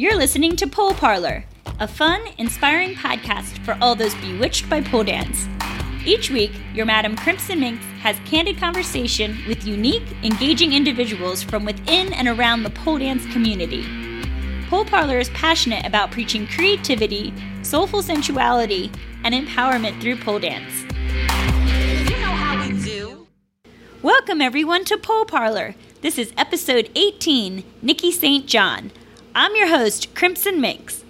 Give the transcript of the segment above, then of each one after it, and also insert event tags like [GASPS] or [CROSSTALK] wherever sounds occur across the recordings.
You're listening to Pole Parlor, a fun, inspiring podcast for all those bewitched by pole dance. Each week, your Madam Crimson Minx has candid conversation with unique, engaging individuals from within and around the pole dance community. Pole Parlor is passionate about preaching creativity, soulful sensuality, and empowerment through pole dance. You know how we do. Welcome, everyone, to Pole Parlor. This is episode 18 Nikki St. John. I'm your host, Crimson Minx.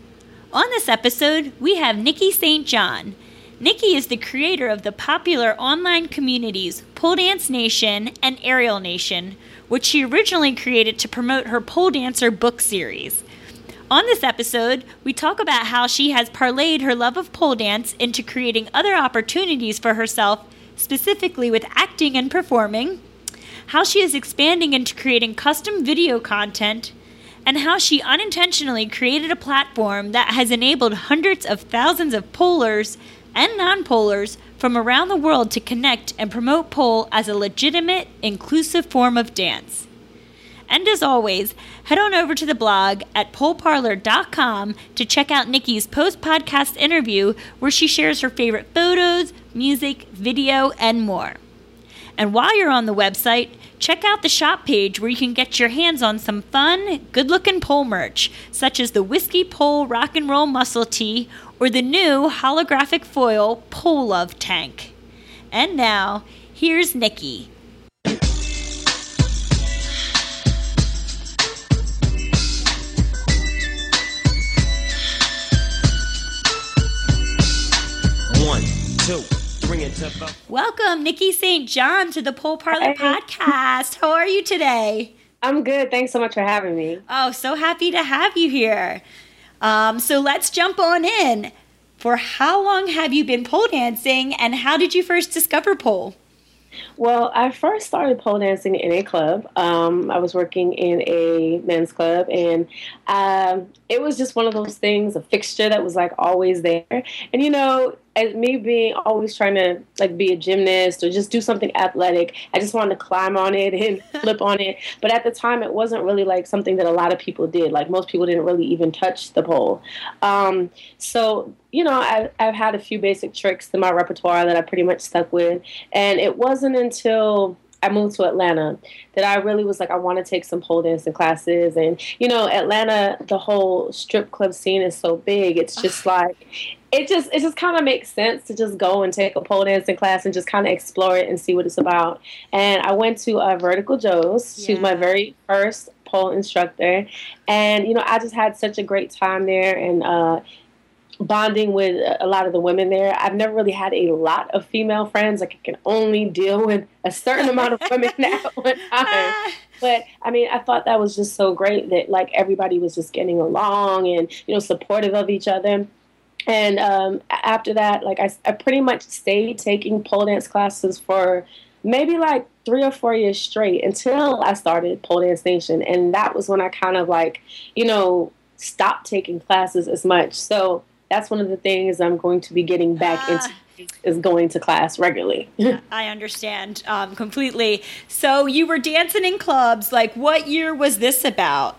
On this episode, we have Nikki St. John. Nikki is the creator of the popular online communities Pole Dance Nation and Aerial Nation, which she originally created to promote her pole dancer book series. On this episode, we talk about how she has parlayed her love of pole dance into creating other opportunities for herself, specifically with acting and performing, how she is expanding into creating custom video content, and how she unintentionally created a platform that has enabled hundreds of thousands of polers and non polers from around the world to connect and promote pole as a legitimate, inclusive form of dance. And as always, head on over to the blog at poleparlor.com to check out Nikki's post podcast interview where she shares her favorite photos, music, video, and more. And while you're on the website, check out the shop page where you can get your hands on some fun, good looking pole merch, such as the Whiskey Pole Rock and Roll Muscle Tee or the new holographic foil Pole Love Tank. And now, here's Nikki. Welcome, Nikki St. John, to the Pole Parlor Hey. podcast. How are you today? I'm good. Thanks so much for having me. Oh, so happy to have you here. Um, so let's jump on in. For how long have you been pole dancing, and how did you first discover pole? Well, I first started pole dancing in a club. Um, I was working in a men's club, and um, it was just one of those things, a fixture that was like always there. And you know, as me being always trying to like be a gymnast or just do something athletic, I just wanted to climb on it and [LAUGHS] flip on it. But at the time, it wasn't really like something that a lot of people did. Like most people didn't really even touch the pole. Um, so you know, I've, I've had a few basic tricks in my repertoire that I pretty much stuck with. And it wasn't until I moved to Atlanta that I really was like, I want to take some pole dancing classes. And, you know, Atlanta, the whole strip club scene is so big. It's [SIGHS] just like, it just it just kind of makes sense to just go and take a pole dancing class and just kind of explore it and see what it's about. And I went to uh, Vertical Joe's. She was my very first pole instructor, and you know I just had such a great time there and uh, bonding with a lot of the women there. I've never really had a lot of female friends. Like I can only deal with a certain amount of [LAUGHS] women at one time. But I mean, I thought that was just so great that like everybody was just getting along and you know supportive of each other. And um, after that, like I, I pretty much stayed taking pole dance classes for maybe like three or four years straight until I started Pole Dance Nation, and that was when I kind of like you know stopped taking classes as much. So that's one of the things I'm going to be getting back Ah. into is going to class regularly. I understand um, completely. So you were dancing in clubs. Like, what year was this about?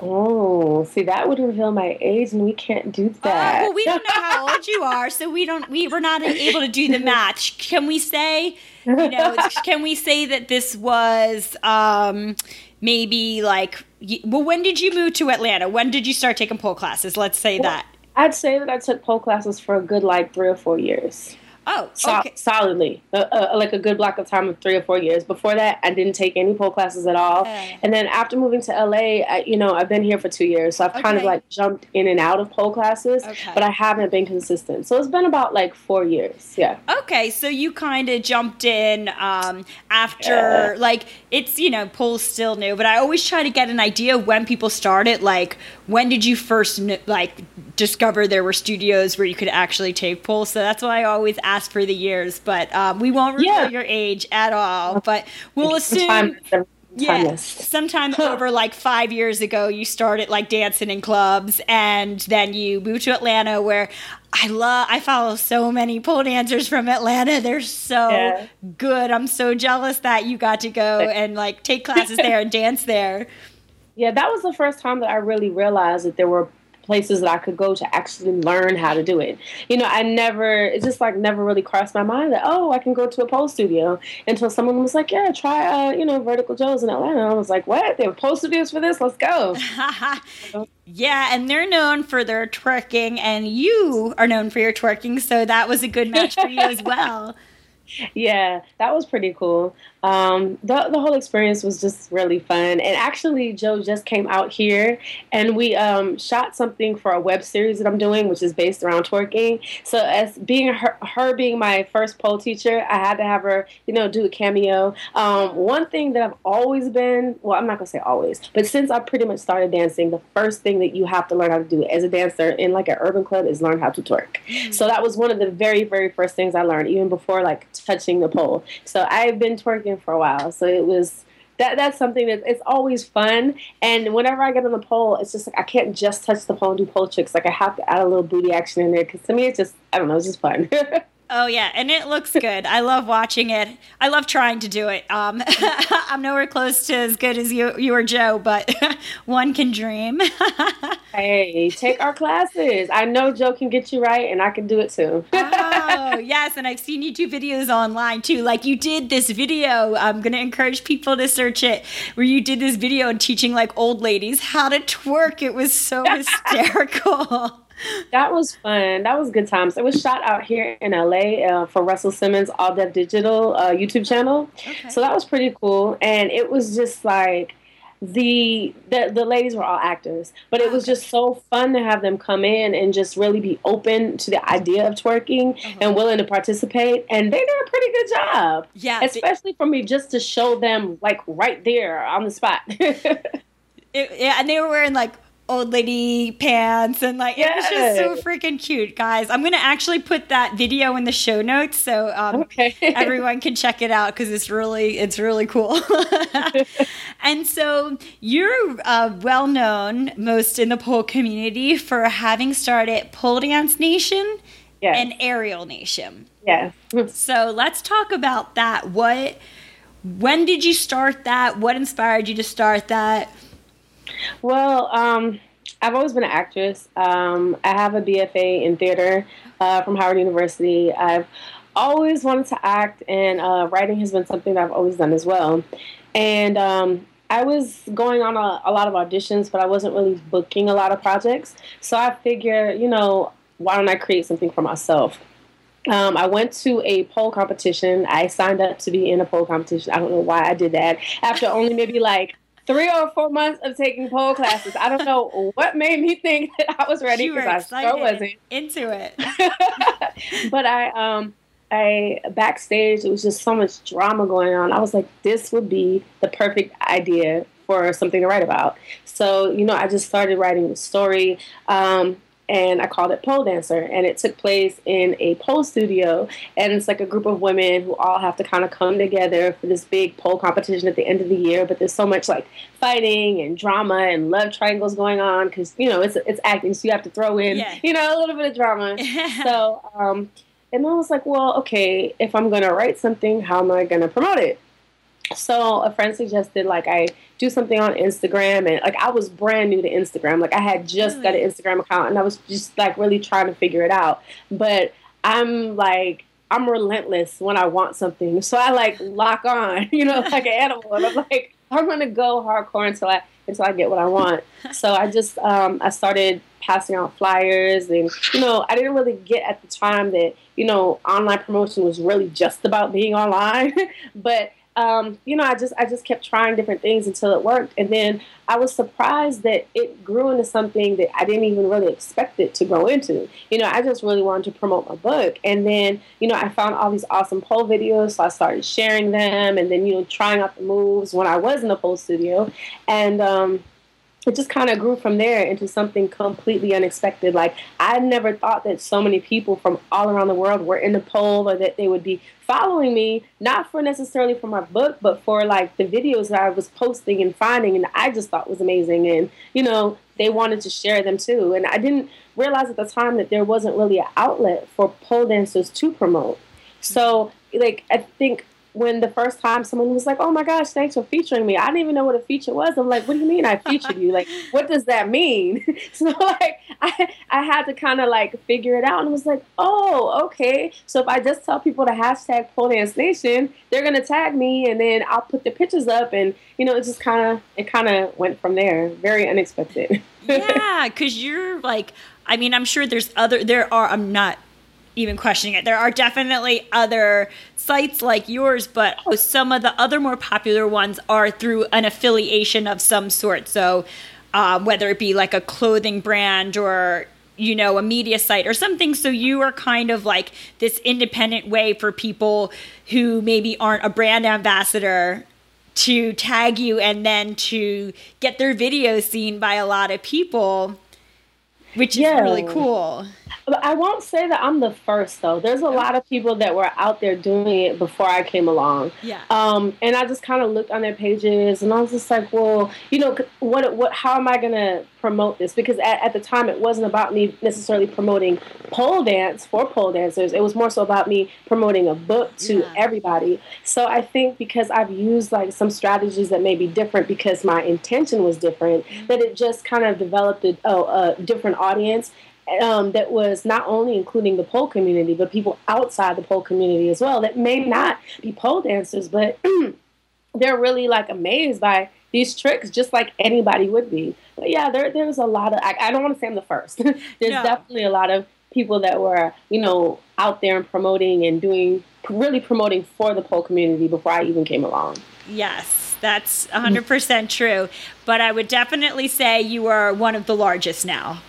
Oh, see, that would reveal my age, and we can't do that. Oh, well, we don't know how old you are, so we don't. We were not able to do the [LAUGHS] match. Can we say, you know, can we say that this was um, maybe like? Well, when did you move to Atlanta? When did you start taking pole classes? Let's say that. I'd say that I took pole classes for a good like three or four years, Oh, so- solidly, uh, uh, like a good block of time of three or four years. Before that, I didn't take any pole classes at all. Okay. And then after moving to LA, I, you know, I've been here for two years, so I've kind of like jumped in and out of pole classes, Okay. but I haven't been consistent. So it's been about like four years. Yeah. Okay, so you kind of jumped in um, after, Yeah. like, it's, you know, pole's still new, but I always try to get an idea when people started. Like, when did you first, like, discover there were studios where you could actually take pole? So that's why I always ask for the years, but um, we won't reveal Yeah. your age at all. But we'll assume. Yeah, sometime [LAUGHS] over like five years ago, you started like dancing in clubs, and then you moved to Atlanta, where I love. I follow so many pole dancers from Atlanta. They're so Yeah. good. I'm so jealous that you got to go and like take classes there and dance there. Yeah, that was the first time that I really realized that there were places that I could go to actually learn how to do it. You know, I never, it just like never really crossed my mind that, oh, I can go to a pole studio until someone was like, yeah, try, uh, you know, Vertical Joe's in Atlanta. I was like, what? They have pole studios for this? Let's go. [LAUGHS] yeah, and they're known for their twerking, and you are known for your twerking, so that was a good match for you as [LAUGHS] well. yeah, that was pretty cool. Um, the the whole experience was just really fun. And actually, Joe just came out here, and we um, shot something for a web series that I'm doing, which is based around twerking. So, as being her, her being my first pole teacher, I had to have her, you know, do a cameo. Um, one thing that I've always been, well, I'm not gonna say always, but since I pretty much started dancing, the first thing that you have to learn how to do as a dancer in like an urban club is learn how to twerk. So that was one of the very, very first things I learned, even before like touching the pole. So I've been twerking for a while. So it was that that's something that it's always fun. And whenever I get on the pole, it's just like I can't just touch the pole and do pole tricks. Like I have to add a little booty action in there because to me it's just I don't know, it's just fun. [LAUGHS] Oh yeah, and it looks good. I love watching it. I love trying to do it. Um, [LAUGHS] I'm nowhere close to as good as you, you or Joe, but [LAUGHS] one can dream. [LAUGHS] hey, take our classes. I know Joe can get you right, and I can do it too. oh yes, and I've seen you YouTube videos online too. Like you did this video. I'm gonna encourage people to search it, where you did this video and teaching like old ladies how to twerk. It was so hysterical that was fun. That was good times. It was shot out here in LA uh, for Russell Simmons All Def Digital uh, YouTube channel. Okay. So that was pretty cool. And it was just like the, the the ladies were all actors, but it was just so fun to have them come in and just really be open to the idea of twerking uh-huh. and willing to participate. And they did a pretty good job. Yeah, especially for me just to show them like right there on the spot. [LAUGHS] it, yeah, and they were wearing like old lady pants and like yes. it was just so freaking cute guys. I'm gonna actually put that video in the show notes so um, okay. [LAUGHS] everyone can check it out because it's really it's really cool. [LAUGHS] And so you're uh, well known most in the pole community for having started pole dance nation yes. and aerial nation. Yeah [LAUGHS] so let's talk about that. What when did you start that? What inspired you to start that well, um, I've always been an actress. Um, I have a BFA in theater uh, from Howard University. I've always wanted to act, and uh, writing has been something that I've always done as well. And um, I was going on a, a, lot of auditions, but I wasn't really booking a lot of projects. So I figured, you know, why don't I create something for myself? Um, I went to a pole competition. I signed up to be in a pole competition. I don't know why I did that. After only maybe like three or four months of taking pole classes. I don't know what made me think that I was ready because I sure wasn't into it. [LAUGHS] but I um I backstage it was just so much drama going on. I was like, this would be the perfect idea for something to write about. So, you know, I just started writing the story. Um, and I called it Pole Dancer. And it took place in a pole studio. And it's like a group of women who all have to kind of come together for this big pole competition at the end of the year. But there's so much like fighting and drama and love triangles going on because, you know, it's, it's acting. So you have to throw in, yeah. you know, a little bit of drama. [LAUGHS] so, um, and I was like, well, okay, if I'm going to write something, how am I going to promote it? So a friend suggested like I do something on Instagram and like I was brand new to Instagram. Like I had just got an Instagram account and I was just like really trying to figure it out. But I'm like I'm relentless when I want something. So I like lock on, [LAUGHS] you know, [LAUGHS] like an animal. And I'm like, I'm gonna go hardcore until I until I get what I want. so I just um, I started passing out flyers and you know I didn't really get at the time that you know online promotion was really just about being online, [LAUGHS] but um, you know, I just I just kept trying different things until it worked, and then I was surprised that it grew into something that I didn't even really expect it to grow into. You know, I just really wanted to promote my book, and then you know I found all these awesome pole videos, so I started sharing them, and then you know trying out the moves when I was in the pole studio, and um, it just kind of grew from there into something completely unexpected. Like I never thought that so many people from all around the world were in the pole or that they would be following me, not for necessarily for my book, but for like the videos that I was posting and finding and I just thought was amazing. And, you know, they wanted to share them too. And I didn't realize at the time that there wasn't really an outlet for pole dancers to promote. So like I think when the first time someone was like, "Oh my gosh, thanks for featuring me," I didn't even know what a feature was. I'm like, "What do you mean I featured you? Like, [LAUGHS] what does that mean?" [LAUGHS] so like, I I had to kind of like figure it out, and it was like, "Oh, okay." So if I just tell people to hashtag Pole Dance Nation, they're gonna tag me, and then I'll put the pictures up, and you know, it just kind of it kind of went from there. Very unexpected. [LAUGHS] yeah, because you're like, I mean, I'm sure there's other. There are. I'm not even questioning it. There are definitely other sites like yours, but some of the other more popular ones are through an affiliation of some sort. So, uh, whether it be like a clothing brand or you know a media site or something so you are kind of like this independent way for people who maybe aren't a brand ambassador to tag you and then to get their videos seen by a lot of people which is Yeah. really cool I won't say that I'm the first though. There's a lot of people that were out there doing it before I came along. Yeah. Um, and I just kind of looked on their pages, and I was just like, well, you know, what, what, how am I gonna promote this? Because at, at the time, it wasn't about me necessarily promoting pole dance for pole dancers. It was more so about me promoting a book to Yeah. everybody. So I think because I've used like some strategies that may be different because my intention was different, that it just kind of developed a, a, a different audience um, that was not only including the pole community, but people outside the pole community as well that may not be pole dancers, but [CLEARS THROAT] they're really like amazed by these tricks, just like anybody would be. But yeah, there there's a lot of. I, I don't want to say I'm the first. [LAUGHS] there's No. definitely a lot of people that were you know out there and promoting and doing really promoting for the pole community before I even came along. Yes, that's 100% true. But I would definitely say you are one of the largest now.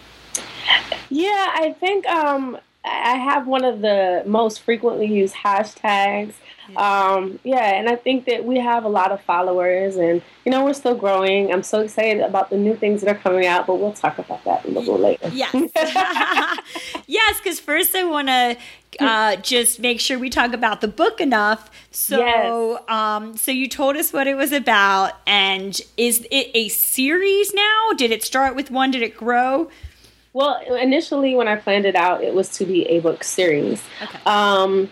Yeah, I think um, I have one of the most frequently used hashtags. Um, yeah, and I think that we have a lot of followers, and you know we're still growing. I'm so excited about the new things that are coming out, but we'll talk about that a little later. Yes. [LAUGHS] yes, because first I want to uh, just make sure we talk about the book enough. So, Yes. um, so you told us what it was about, and is it a series now? Did it start with one? Did it grow? Well, initially when I planned it out, it was to be a book series. Okay. Um,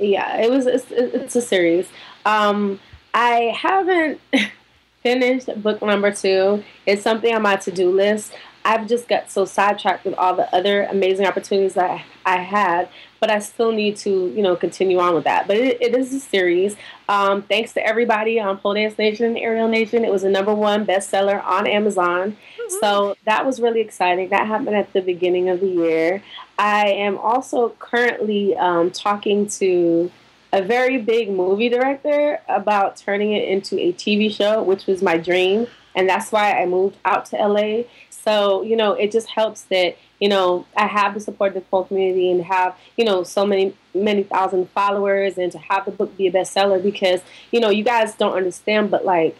yeah, it was. It's, it's a series. Um, I haven't [LAUGHS] finished book number two. It's something on my to-do list. I've just got so sidetracked with all the other amazing opportunities that I, I had, but I still need to, you know, continue on with that. But it, it is a series. Um, thanks to everybody on Pole Dance Nation and Aerial Nation. It was a number one bestseller on Amazon. So that was really exciting. That happened at the beginning of the year. I am also currently um, talking to a very big movie director about turning it into a TV show, which was my dream. And that's why I moved out to LA. So, you know, it just helps that, you know, I have the support of the pole community and have, you know, so many, many thousand followers and to have the book be a bestseller because, you know, you guys don't understand, but like,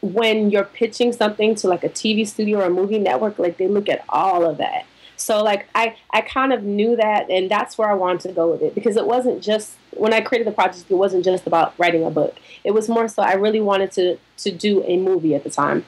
when you're pitching something to like a TV studio or a movie network, like they look at all of that. So like I I kind of knew that and that's where I wanted to go with it because it wasn't just when I created the project it wasn't just about writing a book. It was more so I really wanted to to do a movie at the time.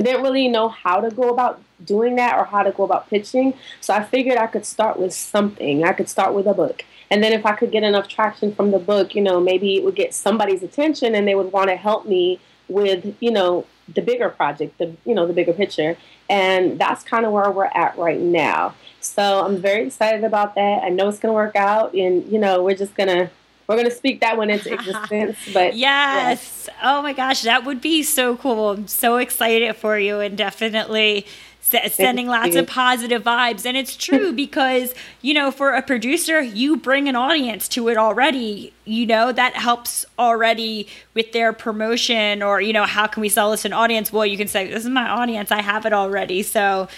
I didn't really know how to go about doing that or how to go about pitching. So I figured I could start with something. I could start with a book. And then if I could get enough traction from the book, you know, maybe it would get somebody's attention and they would want to help me with, you know, the bigger project, the you know, the bigger picture. And that's kind of where we're at right now. So I'm very excited about that. I know it's gonna work out and you know, we're just gonna we're gonna speak that one into [LAUGHS] existence. But Yes. Oh my gosh, that would be so cool. I'm so excited for you and definitely s- sending lots of positive vibes. And it's true [LAUGHS] because, you know, for a producer, you bring an audience to it already. You know, that helps already with their promotion or, you know, how can we sell this to an audience? Well, you can say, this is my audience. I have it already. So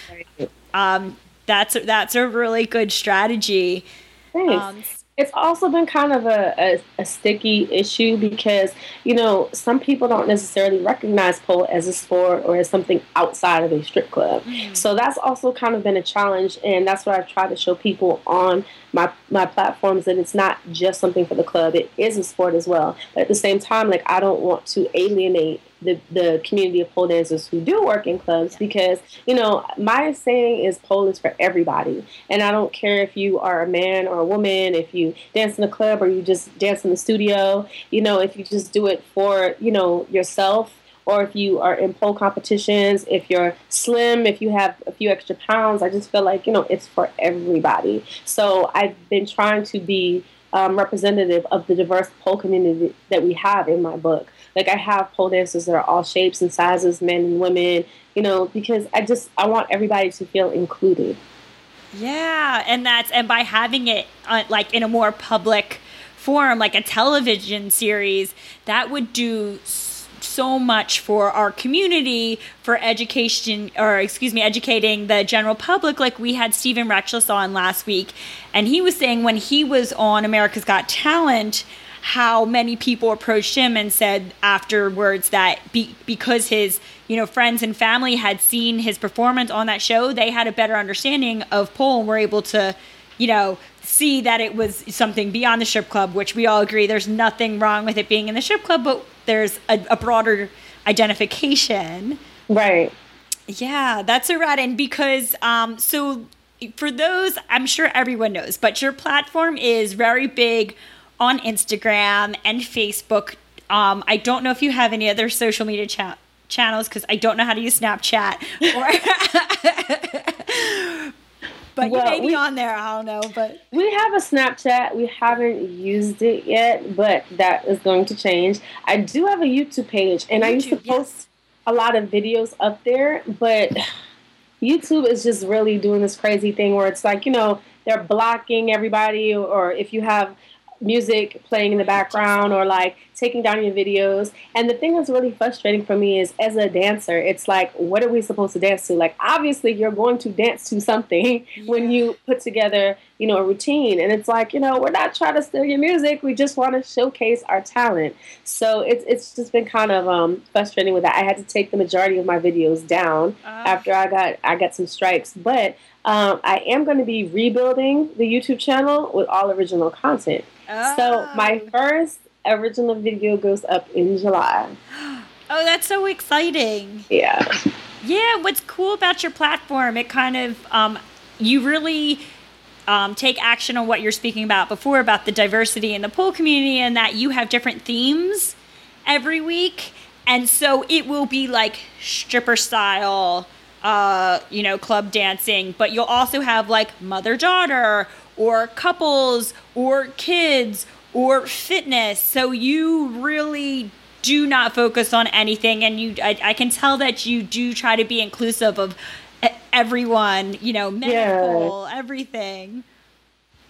um, that's, that's a really good strategy. Thanks. Um, it's also been kind of a, a, a sticky issue because you know some people don't necessarily recognize pole as a sport or as something outside of a strip club. Mm. So that's also kind of been a challenge and that's what i try to show people on my my platforms that it's not just something for the club it is a sport as well. But at the same time like i don't want to alienate the, the community of pole dancers who do work in clubs because you know my saying is pole is for everybody. And i don't care if you are a man or a woman if you dance in a club or you just dance in the studio you know if you just do it for you know yourself or if you are in pole competitions if you're slim if you have a few extra pounds i just feel like you know it's for everybody. So i've been trying to be um, representative of the diverse pole community that we have in my book like I have pole dancers that are all shapes and sizes, men and women, you know, because I just I want everybody to feel included. Yeah, and that's and by having it uh, like in a more public form, like a television series, that would do so much for our community for education or excuse me educating the general public like we had Steven Retchless on last week and he was saying when he was on America's Got Talent how many people approached him and said afterwards that be, because his you know friends and family had seen his performance on that show they had a better understanding of pole and were able to you know see that it was something beyond the strip club which we all agree there's nothing wrong with it being in the strip club but there's a, a broader identification. Right. Yeah that's a rad and because um so for those i'm sure everyone knows but your platform is very big on Instagram and Facebook. Um, I don't know if you have any other social media cha- channels because I don't know how to use Snapchat. [LAUGHS] Or [LAUGHS] but well, you may be we, on there. I don't know. But we have a Snapchat. We haven't used it yet, but that is going to change. I do have a YouTube page, and YouTube, I used to post yes. a lot of videos up there, but. YouTube is just really doing this crazy thing where it's like, you know, they're blocking everybody, or if you have music playing in the background or like taking down your videos. And the thing that's really frustrating for me is as a dancer, it's like, what are we supposed to dance to? Like, obviously, you're going to dance to something [LAUGHS] yeah. when you put together, you know, a routine. And it's like, you know, we're not trying to steal your music. We just want to showcase our talent. So it's, it's just been kind of um, frustrating with that. I had to take the majority of my videos down uh. after I got I got some strikes. But um, I am going to be rebuilding the YouTube channel with all original content. Oh. So my first original video goes up in July. [GASPS] Oh, that's so exciting. Yeah. Yeah, what's cool about your platform, it kind of, um, you really um, take action on what you're speaking about before about the diversity in the pole community and that you have different themes every week. And so it will be like stripper style, uh, you know, club dancing, but you'll also have like mother daughter or couples or kids or fitness. So you really do not focus on anything and you I, I, can tell that you do try to be inclusive of everyone you know medical yeah. everything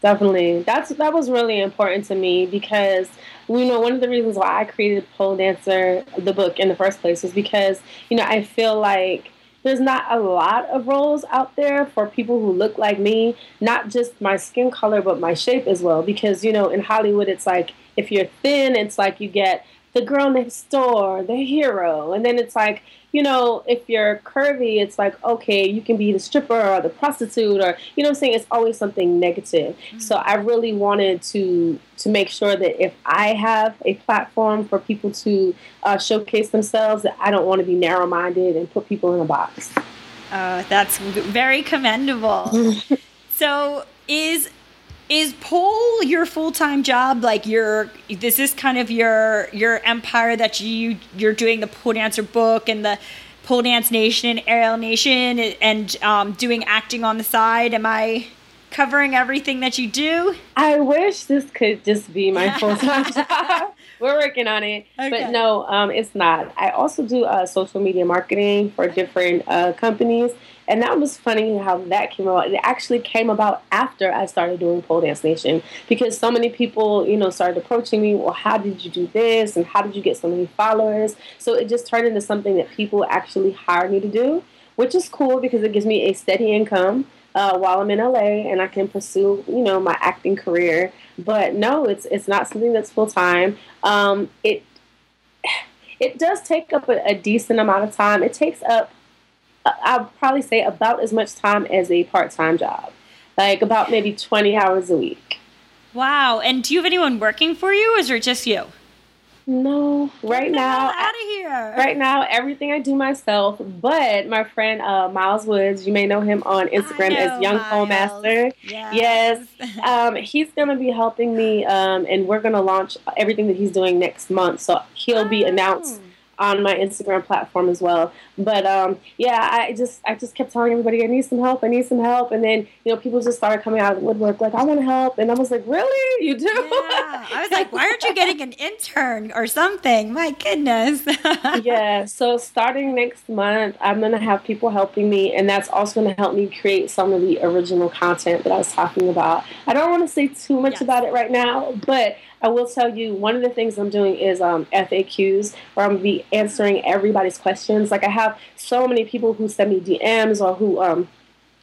definitely that's that was really important to me because you know one of the reasons why i created pole dancer the book in the first place was because you know i feel like there's not a lot of roles out there for people who look like me, not just my skin color, but my shape as well. Because, you know, in Hollywood, it's like if you're thin, it's like you get the girl next door, the hero. And then it's like, you know, if you're curvy, it's like, okay, you can be the stripper or the prostitute or, you know I'm saying? It's always something negative. Mm-hmm. So I really wanted to to make sure that if I have a platform for people to uh, showcase themselves, that I don't want to be narrow minded and put people in a box. Uh, that's very commendable. [LAUGHS] so is is pole your full-time job like your this is kind of your your empire that you you're doing the pole dancer book and the pole dance nation and aerial nation and um, doing acting on the side. Am i covering everything that you do? I wish this could just be my full-time [LAUGHS] job. We're working on it. Okay. but no um, it's not. I also do uh, social media marketing for different uh, companies and that was funny how that came about. It actually came about after I started doing Pole Dance Nation because so many people, you know, started approaching me. Well, how did you do this? And how did you get so many followers? So it just turned into something that people actually hired me to do, which is cool because it gives me a steady income. Uh, while I'm in LA and I can pursue, you know, my acting career. But no, it's it's not something that's full time. Um, it [SIGHS] it does take up a, a decent amount of time. It takes up I'll probably say about as much time as a part time job, like about maybe 20 hours a week. Wow. And do you have anyone working for you, or is it just you? No, right now, out of here. right now, everything I do myself. But my friend uh, Miles Woods, you may know him on Instagram as Young Miles. Pole Master. Yes. Um, he's gonna be helping me, um, and we're gonna launch everything that he's doing next month. So he'll be Oh. announced on my Instagram platform as well. But um, yeah, I just I just kept telling everybody I need some help, I need some help, and then you know people just started coming out of the woodwork like I want to help, and I was like, really, you do? Yeah. I was like, why aren't you getting an intern or something? My goodness. [LAUGHS] yeah. So starting next month, I'm gonna have people helping me, and that's also gonna help me create some of the original content that I was talking about. I don't want to say too much Yes. about it right now, but I will tell you one of the things I'm doing is um, FAQs, where I'm gonna be answering everybody's questions. Like I have so many people who send me DMs or who um,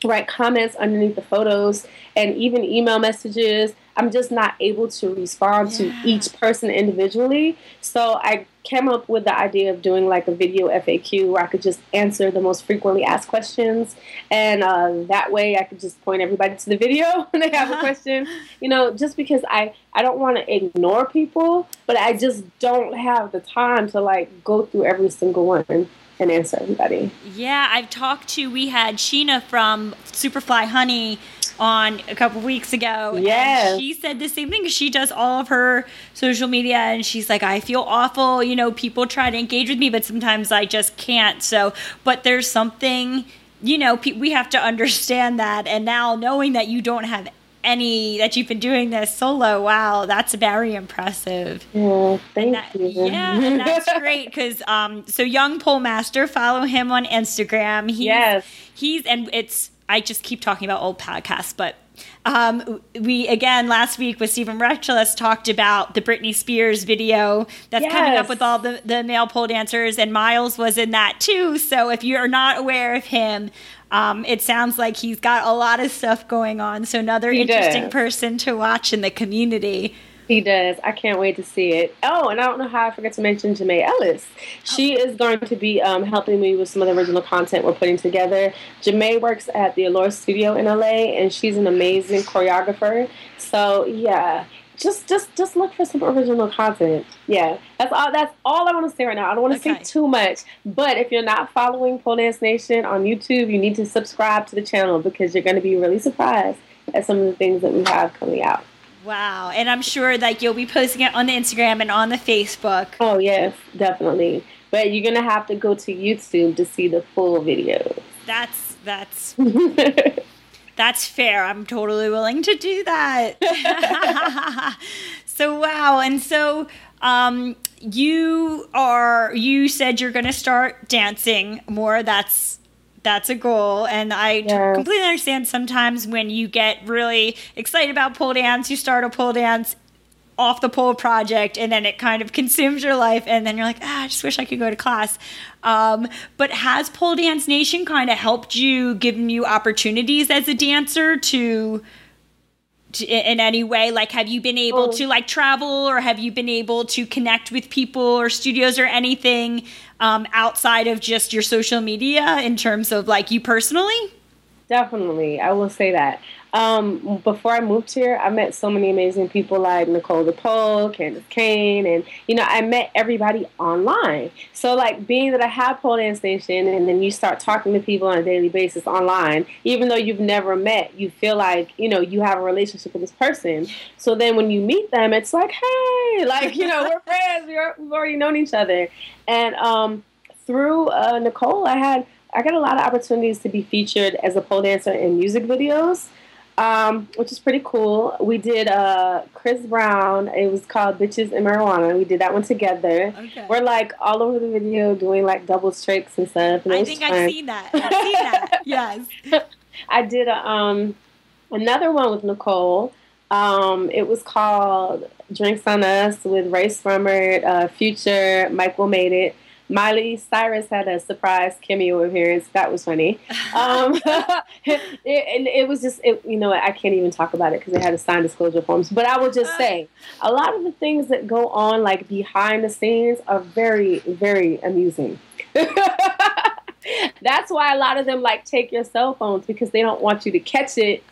write comments underneath the photos and even email messages. I'm just not able to respond to each person individually. So I came up with the idea of doing like a video FAQ where I could just answer the most frequently asked questions. And uh, that way I could just point everybody to the video [LAUGHS] when they have a question. You know, just because I, I don't want to ignore people, but I just don't have the time to like go through every single one and answer everybody. Yeah, I've talked to. We had Sheena from Superfly Honey on a couple weeks ago. Yeah. She said the same thing. She does all of her social media, and she's like, I feel awful. You know, people try to engage with me, but sometimes I just can't. So, but there's something. You know, pe- we have to understand that. And now knowing that you don't have any, that you've been doing this solo, wow, that's very impressive. Yeah, thank That- you. yeah, and that's [LAUGHS] great because um, so young pole master, follow him on Instagram. He's, Yes. he's and it's I just keep talking about old podcasts, but um, we again last week with Steven Retchless talked about the Britney Spears video that's coming up with all the the male pole dancers, and Miles was in that too. So if you're not aware of him. Um, it sounds like he's got a lot of stuff going on. So another He interesting person to watch in the community. He does. I can't wait to see it. Oh, and I don't know how I forgot to mention Janae Ellis. She is going to be um, helping me with some of the original content we're putting together. Janae works at the Allure Studio in LA, and she's an amazing choreographer. So yeah, just just just look for some original content. Yeah, that's all. That's all I want to say right now. I don't want to Okay. say too much, but if you're not following Pole Dance Nation on YouTube, you need to subscribe to the channel because you're going to be really surprised at some of the things that we have coming out. Wow. And I'm sure that you'll be posting it on the Instagram and on the Facebook. Oh yes, definitely. But you're gonna have to go to YouTube to see the full video. That's that's [LAUGHS] that's fair. I'm totally willing to do that. [LAUGHS] so wow. And so um you are you said you're going to start dancing more. That's that's a goal and I Yeah. completely understand sometimes when you get really excited about pole dance, you start a pole dance off the pole project and then it kind of consumes your life and then you're like ah, i just wish i could go to class um, but has pole dance nation kind of helped you given you opportunities as a dancer to, to in any way like have you been able Oh. to like travel or have you been able to connect with people or studios or anything um, outside of just your social media in terms of like you personally Definitely, I will say that. Um, before I moved here, I met so many amazing people like Nicole DePole, Candace Kane, and you know, I met everybody online. So, like, being that I have Pole Dance Nation, and then you start talking to people on a daily basis online, even though you've never met, you feel like you know you have a relationship with this person. So then, when you meet them, it's like, hey, like you know, we're friends. We're, we've already known each other, and um, through uh, Nicole, I had I got a lot of opportunities to be featured as a pole dancer in music videos, um, which is pretty cool. We did uh, Chris Brown. It was called "Bitches and Marijuana." We did that one together. Okay. We're like all over the video doing like double tricks and stuff. and i think fun. i've seen that i've seen that [LAUGHS] yes I did a, um, another one with Nicole. Um, it was called Drinks on Us with Rae Sremmurd, uh, Future, Mike WiLL Made-It. Miley Cyrus had a surprise cameo appearance. That was funny. [LAUGHS] Um, [LAUGHS] it, and it was just, it, you know, I can't even talk about it because they had to sign disclosure forms. But I will just say, a lot of the things that go on, like behind the scenes, are very, very amusing. [LAUGHS] That's why a lot of them like take your cell phones because they don't want you to catch it,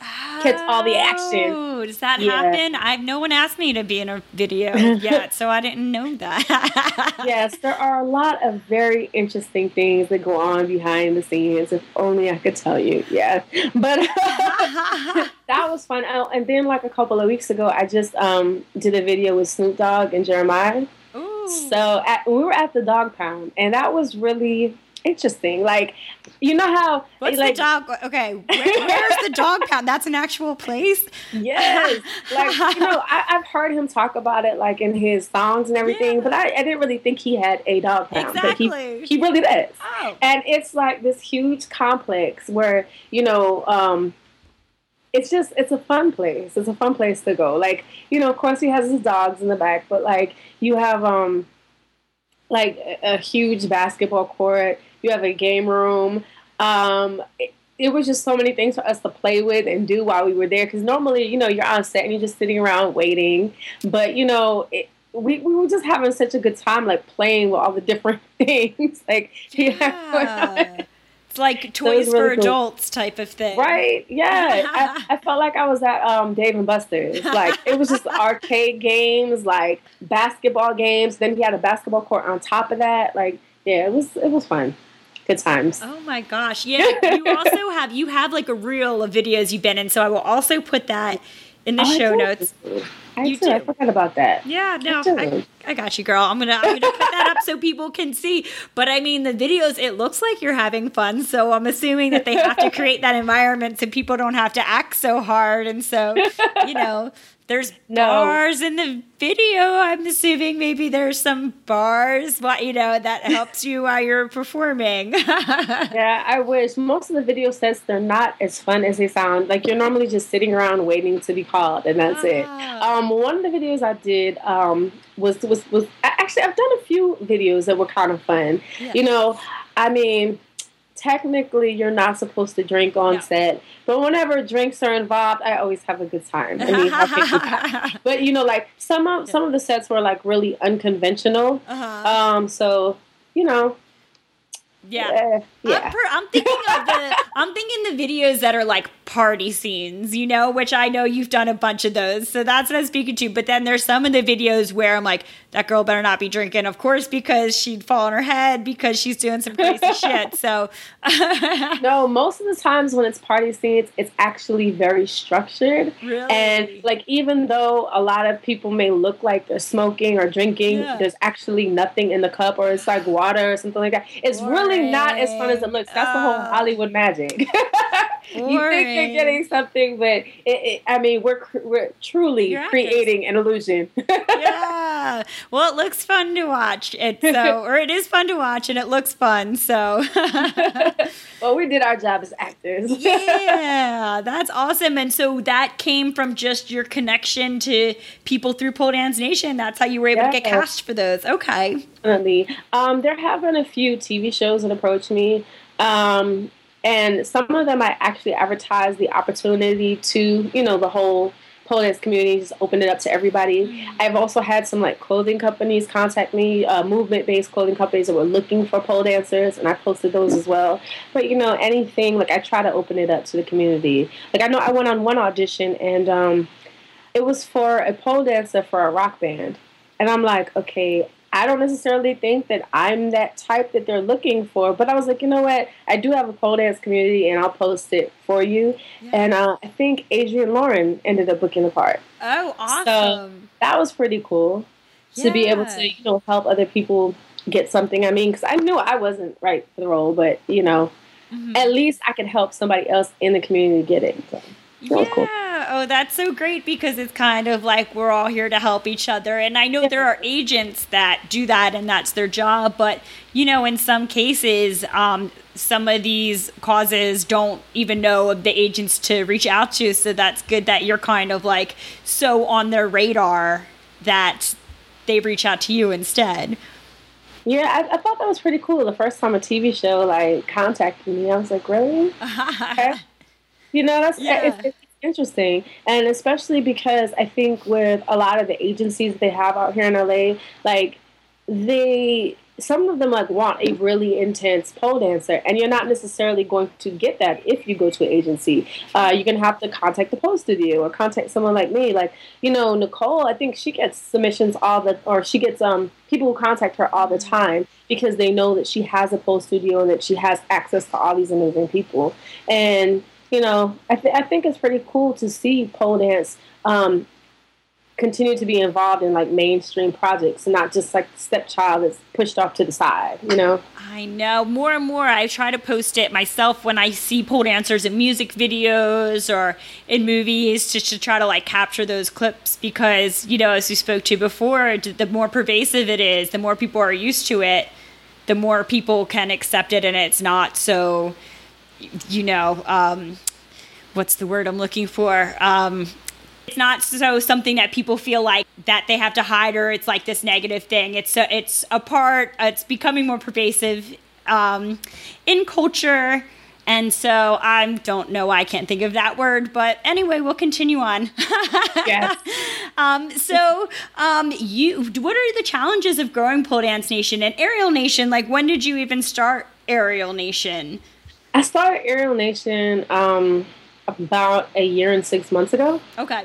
catch all the action. Oh, does that Yeah. happen? I've no one asked me to be in a video [LAUGHS] yet, so I didn't know that. [LAUGHS] yes, there are a lot of very interesting things that go on behind the scenes. If only I could tell you. Yeah, [LAUGHS] but that was fun. Oh, and then like a couple of weeks ago, I just um, did a video with Snoop Dogg and Jeremih. Ooh. So at, we were at the dog pound, and that was really interesting. Like, you know how What's like the dog? Okay, where, where's the dog pound? That's an actual place. Yes, [LAUGHS] like you know, I, I've heard him talk about it like in his songs and everything, Yeah. but I, I didn't really think he had a dog pound, but Exactly. he he really does. Oh, and it's like this huge complex where you know um it's just it's a fun place it's a fun place to go like you know of course he has his dogs in the back but like you have um like a, a huge basketball court you have a game room um it, it was just so many things for us to play with and do while we were there because normally you know you're on set and you're just sitting around waiting but you know it, we, we were just having such a good time like playing with all the different [LAUGHS] things like [LAUGHS] yeah. It's like toys really for cool. adults type of thing. Right? Yeah. I, [LAUGHS] I felt like I was at um, Dave and Buster's. Like it was just arcade games, like basketball games. Then he had a basketball court on top of that. Like yeah, it was it was fun. Good times. Oh my gosh. Yeah. You [LAUGHS] also have you have like a reel of videos you've been in, so I will also put that in the Oh, show notes. I You do. I forgot about that. Yeah, no, do. I, I got you, girl. I'm gonna I'm gonna put that up so people can see. But I mean, the videos, it looks like you're having fun. So I'm assuming that they have to create that environment so people don't have to act so hard. And so, you know, there's No. bars in the video. I'm assuming maybe there's some bars, what you know, that helps you while you're performing. [LAUGHS] Yeah, I wish. Most of the video sets they're not as fun as they sound. Like you're normally just sitting around waiting to be called, and that's it. Ah. Um, one of the videos I did um, was was was actually I've done a few videos that were kind of fun. Yeah. You know, I mean, technically you're not supposed to drink on No. set, but whenever drinks are involved, I always have a good time. I mean, you [LAUGHS] but you know, like some of some of the sets were like really unconventional. uh-huh. Um, so you know, yeah. eh, yeah. I'm, per- I'm thinking of the [LAUGHS] I'm thinking the videos that are like party scenes, you know, which I know you've done a bunch of those. So that's what I'm speaking to. But then there's some of the videos where I'm like, that girl better not be drinking, of course, because she'd fall on her head because she's doing some crazy shit. So [LAUGHS] No, most of the times when it's party scenes, it's actually very structured. Really? And like even though a lot of people may look like they're smoking or drinking, Yeah. there's actually nothing in the cup or it's like water or something like that. It's really not as fun as it looks. That's the whole Oh. Hollywood magic. [LAUGHS] you think you're getting something, but it, it, I mean, we're we're truly You're actors. creating an illusion. [LAUGHS] yeah. Well, it looks fun to watch. It so [LAUGHS] or it is fun to watch and it looks fun. So well, we did our job as actors. yeah, that's awesome. And so that came from just your connection to people through Pole Dance Nation. That's how you were able to get cast for those. Okay. Definitely. Um, there have been a few TV shows that approach me. Um, and some of them I actually advertised the opportunity to, you know, the whole pole dance community, just open it up to everybody. I've also had some like clothing companies contact me, uh, movement based clothing companies that were looking for pole dancers, and I posted those as well. But you know, anything like I try to open it up to the community. Like I know I went on one audition and um, it was for a pole dancer for a rock band. And I'm like, okay, I don't necessarily think that I'm that type that they're looking for, but I was like, you know what? I do have a pole dance community, and I'll post it for you. And uh, I think Adrian Lauren ended up booking the part. Oh, awesome. That was pretty cool to be able to, you know, help other people get something. I mean, because I knew I wasn't right for the role, but you know, Mhm. at least I could help somebody else in the community get it. So, yeah. cool. Oh, that's so great because it's kind of like we're all here to help each other. And I know there are agents that do that and that's their job. But, you know, in some cases, um, some of these causes don't even know of the agents to reach out to. So that's good that you're kind of like so on their radar that they reach out to you instead. Yeah, I, I thought that was pretty cool. The first time a TV show like contacted me, I was like, really? Okay. [LAUGHS] You know, that's Yeah. it's, it's interesting, and especially because I think with a lot of the agencies they have out here in LA, like they some of them like want a really intense pole dancer, and you're not necessarily going to get that if you go to an agency. Uh, you're gonna have to contact the pole studio or contact someone like me. Like you know, Nicole, I think she gets submissions all the, or she gets um people who contact her all the time because they know that she has a pole studio and that she has access to all these amazing people. And you know, I, th- I think it's pretty cool to see pole dance um, continue to be involved in like mainstream projects and not just like stepchild that's pushed off to the side, you know? I know. More and more, I try to post it myself when I see pole dancers in music videos or in movies just to try to like capture those clips because, you know, as we spoke to before, the more pervasive it is, the more people are used to it, the more people can accept it and it's not so, you know, um, what's the word I'm looking for? Um, it's not so something that people feel like that they have to hide or it's like this negative thing. It's a, it's a part. It's becoming more pervasive um, in culture. And so I don't know why I can't think of that word, but anyway, we'll continue on. Yes. [LAUGHS] um, so, um, you, what are the challenges of growing Pole Dance Nation and Aerial Nation? Like, when did you even start Aerial Nation? I started Aerial Nation um, about a year and six months ago. Okay.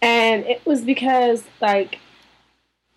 And it was because, like,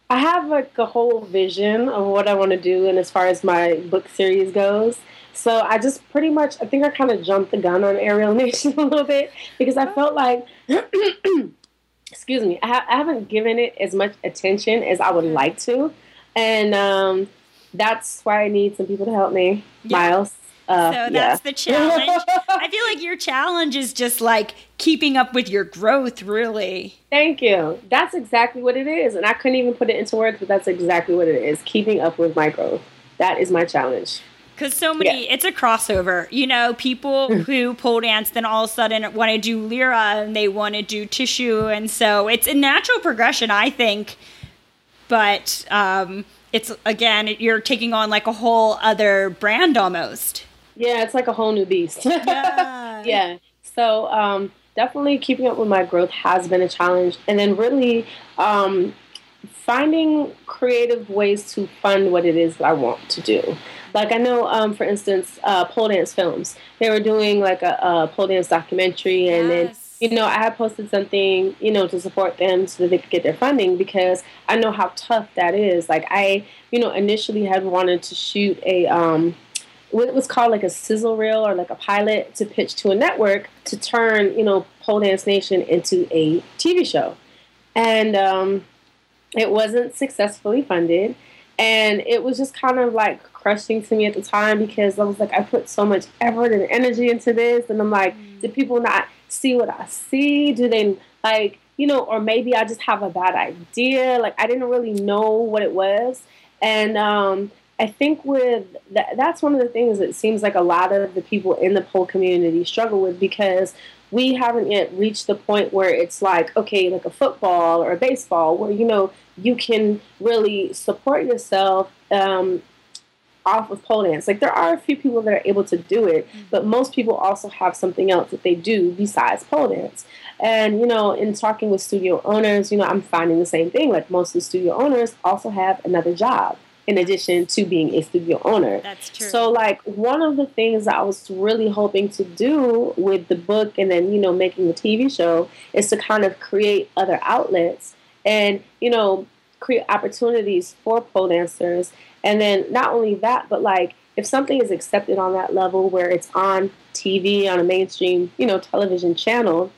I have like a whole vision of what I want to do, and as far as my book series goes. So I just pretty much, I think I kind of jumped the gun on Aerial [LAUGHS] Nation a little bit because I felt like, [CLEARS THROAT] excuse me, I, ha- I haven't given it as much attention as I would like to. And um, that's why I need some people to help me, Yeah. Miles. Uh, So yeah. that's the [LAUGHS] challenge. I feel like your challenge is just like keeping up with your growth, really. Thank you. That's exactly what it is. And I couldn't even put it into words, but that's exactly what it is. Keeping up with my growth. That is my challenge. Because so many, it's a crossover. You know, people [LAUGHS] who pole dance then all of a sudden want to do lyra and they want to do tissue. And so it's a natural progression, I think. But um, it's, again, you're taking on like a whole other brand almost. Yeah, it's like a whole new beast. [LAUGHS] Yeah. yeah. So um, definitely keeping up with my growth has been a challenge. And then really um, finding creative ways to fund what it is that I want to do. Like I know, um, for instance, uh, pole dance films. They were doing like a, a pole dance documentary, and then you know I had posted something, you know, to support them so that they could get their funding because I know how tough that is. Like I, you know, initially had wanted to shoot a um, what was called like a sizzle reel or like a pilot to pitch to a network to turn, you know, Pole Dance Nation into a TV show. And um, it wasn't successfully funded. And it was just kind of like crushing to me at the time because I was like, I put so much effort and energy into this. And I'm like, do people not see what I see? Do they like, you know, or maybe I just have a bad idea. Like, I didn't really know what it was. And um, I think with that, that's one of the things that seems like a lot of the people in the pole community struggle with because we haven't yet reached the point where it's like, okay, like a football or a baseball, where you know you can really support yourself um, off of pole dance. Like there are a few people that are able to do it, but most people also have something else that they do besides pole dance. And you know, in talking with studio owners, you know, I'm finding the same thing. Like most of the studio owners also have another job in addition to being a studio owner. That's true. So like one of the things that I was really hoping to do with the book and then you know making the TV show is to kind of create other outlets and you know create opportunities for pole dancers and then not only that but like if something is accepted on that level where it's on TV on a mainstream you know television channel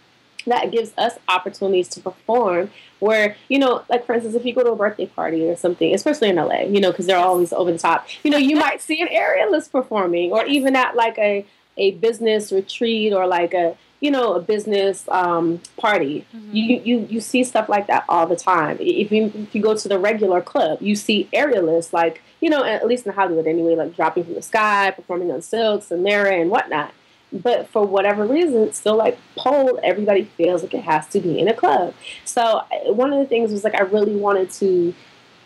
that gives us opportunities to perform where you know like for instance if you go to a birthday party or something especially in la you know because they're always over the top you know you might see an aerialist performing or even at like a, a business retreat or like a you know a business um, party. You, you you see stuff like that all the time. If you if you go to the regular club you see aerialists like you know at least in hollywood anyway like dropping from the sky performing on silks and mirror and whatnot but for whatever reason, it's still like pole, everybody feels like it has to be in a club. So one of the things was like I really wanted to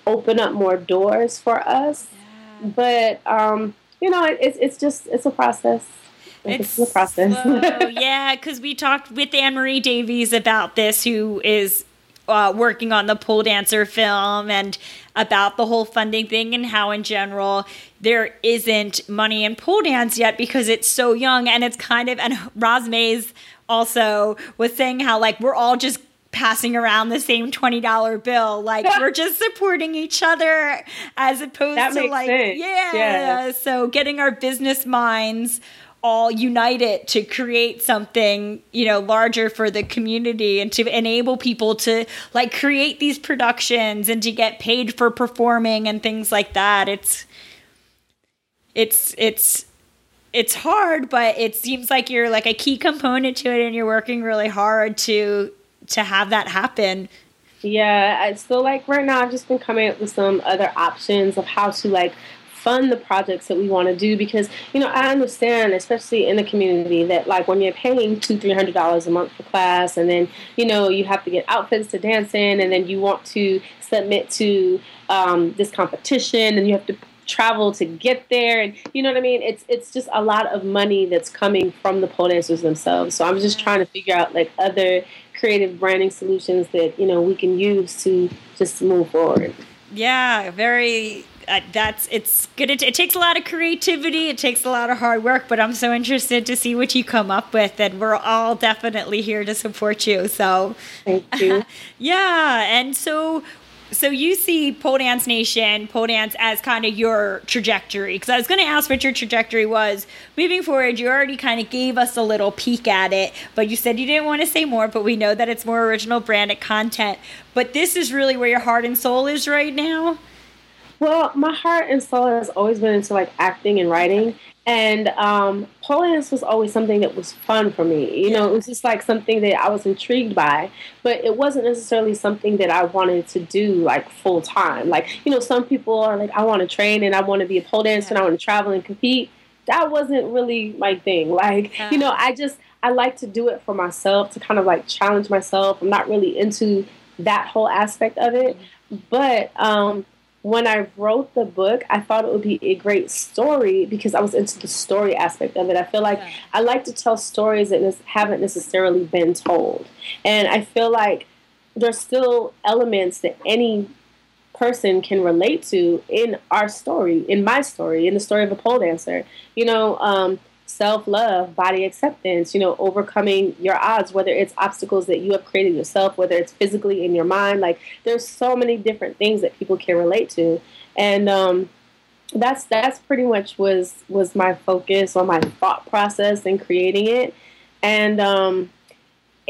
open up more doors for us, but um, you know, it, it's it's just it's a process. Like, It's, a process. slow. [LAUGHS] yeah, because we talked with Anne Marie Davies about this, who is uh, working on the pole dancer film and about the whole funding thing and how in general there isn't money in pole dance yet because it's so young and it's kind of and Roz Mays also was saying how like we're all just passing around the same $20 bill like [LAUGHS] we're just supporting each other as opposed That to like sense. yeah, Yeah. so getting our business minds all united to create something you know larger for the community and to enable people to like create these productions and to get paid for performing and things like that it's it's it's it's hard but it seems like you're like a key component to it and you're working really hard to to have that happen. Yeah, so like right now I've just been coming up with some other options of how to like fund the projects that we want to do because you know I understand especially in the community that like when you're paying two three hundred dollars a month for class and then you know you have to get outfits to dance in and then you want to submit to um, this competition and you have to travel to get there and you know what I mean it's it's just a lot of money that's coming from the pole dancers themselves so I'm just trying to figure out like other creative branding solutions that you know we can use to just move forward Yeah, very. Uh, that's it's good. It, it takes a lot of creativity. It takes a lot of hard work. But I'm so interested to see what you come up with, and we're all definitely here to support you. So, thank you [LAUGHS] yeah, and so. So you see Pole Dance Nation, Pole Dance as kind of your trajectory. Because I was going to ask what your trajectory was moving forward. You already kind of gave us a little peek at it, but you said you didn't want to say more. But we know that it's more original branded content. But this is really where your heart and soul is right now. Well, my heart and soul has always been into like acting and writing. And um, pole dance was always something that was fun for me. You know, it was just like something that I was intrigued by, but it wasn't necessarily something that I wanted to do like full time. Like, you know, some people are like, I want to train and I want to be a pole dancer and I want to travel and compete. That wasn't really my thing. [LAUGHS] Like, you know, I just, I like to do it for myself to kind of like challenge myself. I'm not really into that whole aspect of it. But um, when I wrote the book, I thought it would be a great story because I was into the story aspect of it. I feel like I like to tell stories that haven't necessarily been told. And I feel like there's still elements that any person can relate to in our story, in my story, in the story of a pole dancer. You know, um, self love, body acceptance, you know, overcoming your odds, whether it's obstacles that you have created yourself, whether it's physically in your mind. Like, there's so many different things that people can relate to. And, um, that's that's pretty much was was my focus or my thought process in creating it and um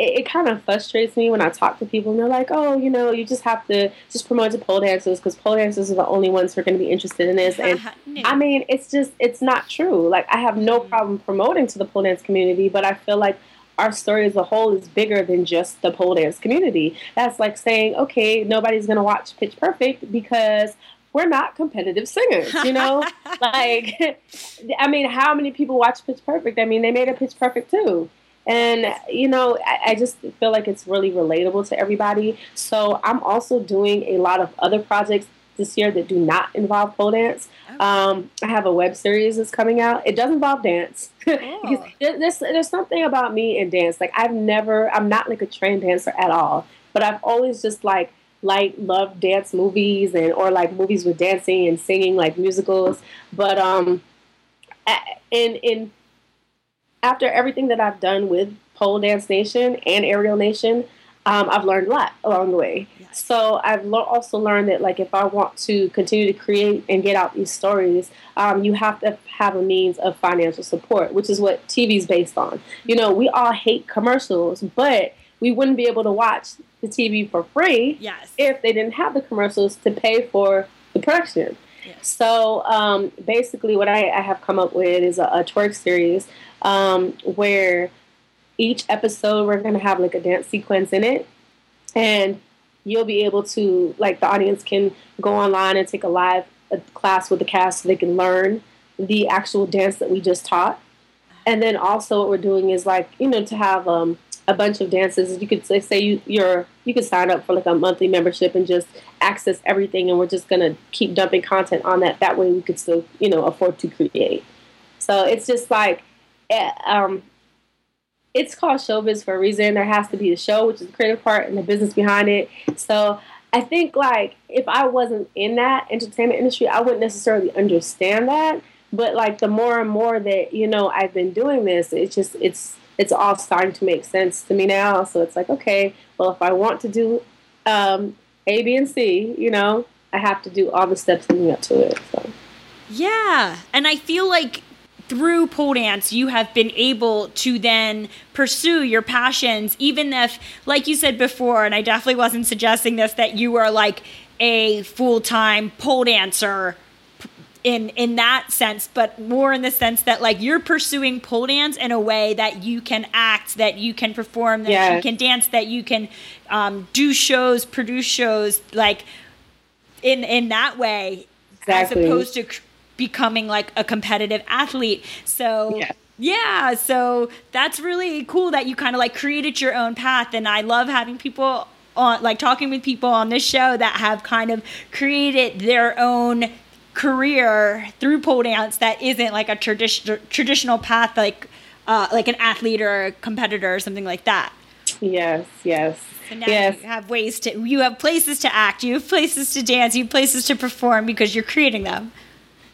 it, it kind of frustrates me when I talk to people and they're like, oh, you know, you just have to just promote to pole dancers because pole dancers are the only ones who are going to be interested in this. And uh-huh. No. I mean, it's just, it's not true. Like, I have no mm-hmm. problem promoting to the pole dance community, but I feel like our story as a whole is bigger than just the pole dance community. That's like saying, okay, nobody's going to watch Pitch Perfect because we're not competitive singers, you know? [LAUGHS] like, [LAUGHS] I mean, how many people watch Pitch Perfect? I mean, they made a Pitch Perfect too. And, you know, I, I just feel like it's really relatable to everybody. So I'm also doing a lot of other projects this year that do not involve pole dance. Um, I have a web series that's coming out. It does involve dance. [LAUGHS] because there's, there's something about me and dance. Like I've never, I'm not like a trained dancer at all, but I've always just like, like loved dance movies and, or like movies with dancing and singing like musicals. But, um, in, in, after everything that I've done with Pole Dance Nation and Aerial Nation, um, I've learned a lot along the way. So I've lo- also learned that like if I want to continue to create and get out these stories, um, you have to have a means of financial support, which is what TV is based on. You know, we all hate commercials, but we wouldn't be able to watch the TV for free Yes. if they didn't have the commercials to pay for the production. So um, basically, what I, I have come up with is a, a twerk series um, where each episode we're going to have like a dance sequence in it, and you'll be able to like the audience can go online and take a live a class with the cast so they can learn the actual dance that we just taught. And then also what we're doing is like you know to have um, a bunch of dances. You could say, say you you're you could sign up for like a monthly membership and just access everything, and we're just gonna keep dumping content on that. That way we could still you know afford to create. So it's just like, eh, um, it's called showbiz for a reason. There has to be the show, which is the creative part, and the business behind it. So I think like if I wasn't in that entertainment industry, I wouldn't necessarily understand that. But like the more and more that you know I've been doing this, it's just it's it's all starting to make sense to me now. So it's like okay, well if I want to do um, A, B, and C, you know, I have to do all the steps leading up to it. So Yeah, and I feel like through pole dance you have been able to then pursue your passions even if like you said before and I definitely wasn't suggesting this that you are like a full-time pole dancer in in that sense but more in the sense that like you're pursuing pole dance in a way that you can act that you can perform that you can dance that you can um, do shows produce shows like in in that way Exactly. as opposed to c- becoming like a competitive athlete so Yeah. yeah so that's really cool that you kind of like created your own path and i love having people on like talking with people on this show that have kind of created their own career through pole dance that isn't like a traditional traditional path like uh, like an athlete or a competitor or something like that yes, yes, so now yes. you have ways to you have places to act you have places to dance you have places to perform because you're creating them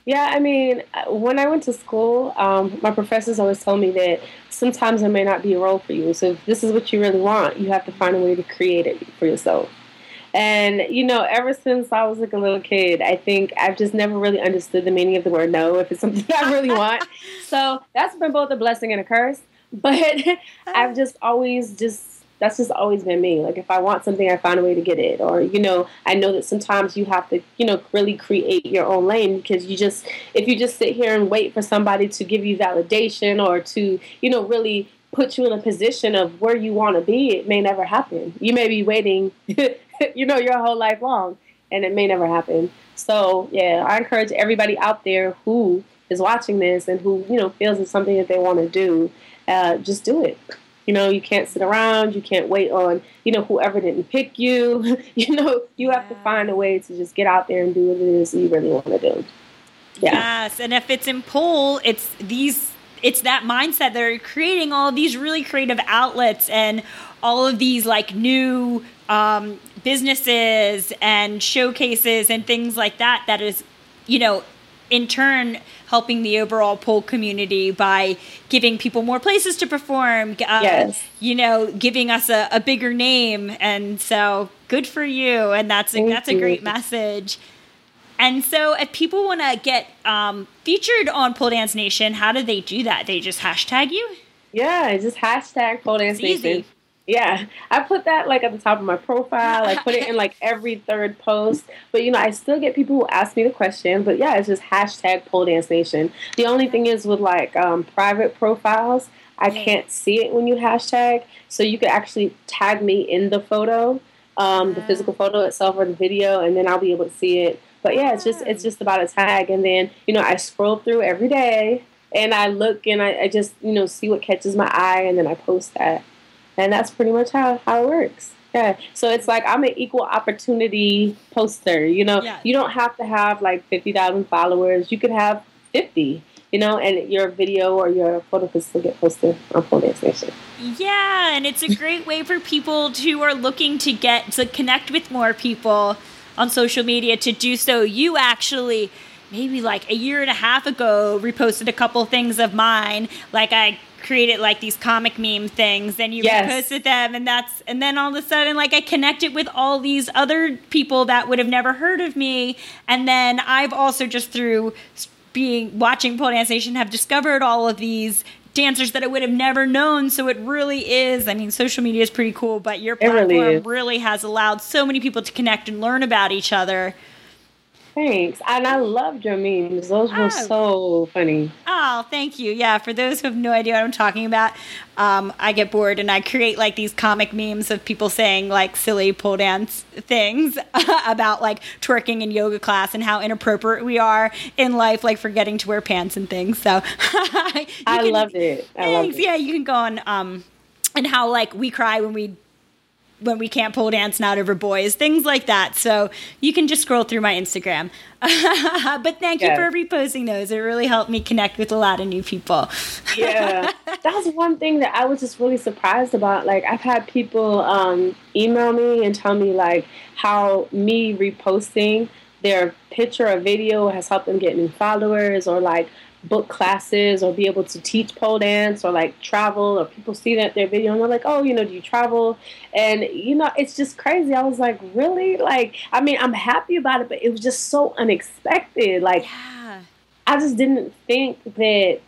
Yeah, I mean, when I went to school, um, my professors always told me that sometimes there may not be a role for you. So if this is what you really want, you have to find a way to create it for yourself. And you know, ever since I was like a little kid, I think I've just never really understood the meaning of the word no if it's something [LAUGHS] I really want. So that's been both a blessing and a curse. [LAUGHS] But [LAUGHS] I've just always just that's just always been me. Like if I want something, I find a way to get it. Or you know, I know that sometimes you have to, you know, really create your own lane because you just if you just sit here and wait for somebody to give you validation or to, you know, really put you in a position of where you want to be, it may never happen. You may be waiting, [LAUGHS] you know, your whole life long, and it may never happen. So yeah, I encourage everybody out there who is watching this and who you know feels it's something that they want to do, uh, just do it. You know, you can't sit around. You can't wait on, you know, whoever didn't pick you. [LAUGHS] you know, you have to find a way to just get out there and do what it is you really want to do. Yeah. Yes, and if it's in pole, it's these it's that mindset that are creating all these really creative outlets and all of these like new um, businesses and showcases and things like that that is you know in turn helping the overall pole community by giving people more places to perform uh, Yes. you know giving us a, a bigger name and so good for you and that's a, Thank that's a great message and so, if people want to get um, featured on Pole Dance Nation, how do they do that? They just hashtag you. Yeah, just hashtag pole dance It's easy. Yeah, I put that like at the top of my profile. I put it in like every third post. But you know, I still get people who ask me the question. But yeah, it's just hashtag pole dance nation. The only thing is with like um, private profiles, I can't see it when you hashtag. So you could actually tag me in the photo, um, the Ah. physical photo itself or the video, and then I'll be able to see it. But yeah, it's just it's just about a tag, and then you know I scroll through every day and I look and I, I just you know see what catches my eye, and then I post that, and that's pretty much how how it works. Yeah, so it's like I'm an equal opportunity poster. You know, Yeah. you don't have to have like fifty thousand followers. You could have fifty. You know, and your video or your photo could still get posted on Pole Dance Nation. Yeah, and it's a great way for people who are looking to get to connect with more people on social media to do so. You actually, maybe like a year and a half ago, reposted a couple things of mine. Like I created like these comic meme things, and you Yes. reposted them, and that's and then all of a sudden, like I connected with all these other people that would have never heard of me, and then I've also just through being watching pole dance nation have discovered all of these dancers that I would have never known. So it really is. I mean, social media is pretty cool, but your It really platform really has allowed so many people to connect and learn about each other. Thanks, and I loved your memes. Those were Oh. so funny. Oh, thank you. Yeah, for those who have no idea what I'm talking about, um, I get bored and I create like these comic memes of people saying like silly pole dance things [LAUGHS] about like twerking in yoga class and how inappropriate we are in life, like forgetting to wear pants and things. So [LAUGHS] I can- loved it. I loved Thanks. it. Yeah, you can go on um and how like we cry when we when we can't pole dance not over boys, things like that. So you can just scroll through my Instagram. [LAUGHS] but thank you Yes. for reposting those. It really helped me connect with a lot of new people. yeah, [LAUGHS] that's one thing that I was just really surprised about. Like I've had people um, email me and tell me like how me reposting their picture or video has helped them get new followers or like book classes or be able to teach pole dance or like travel or people see that their video and they're like oh you know do you travel? And you know it's just crazy. I was like really? Like i mean i'm happy about it but it was just so unexpected. Like Yeah. I just didn't think that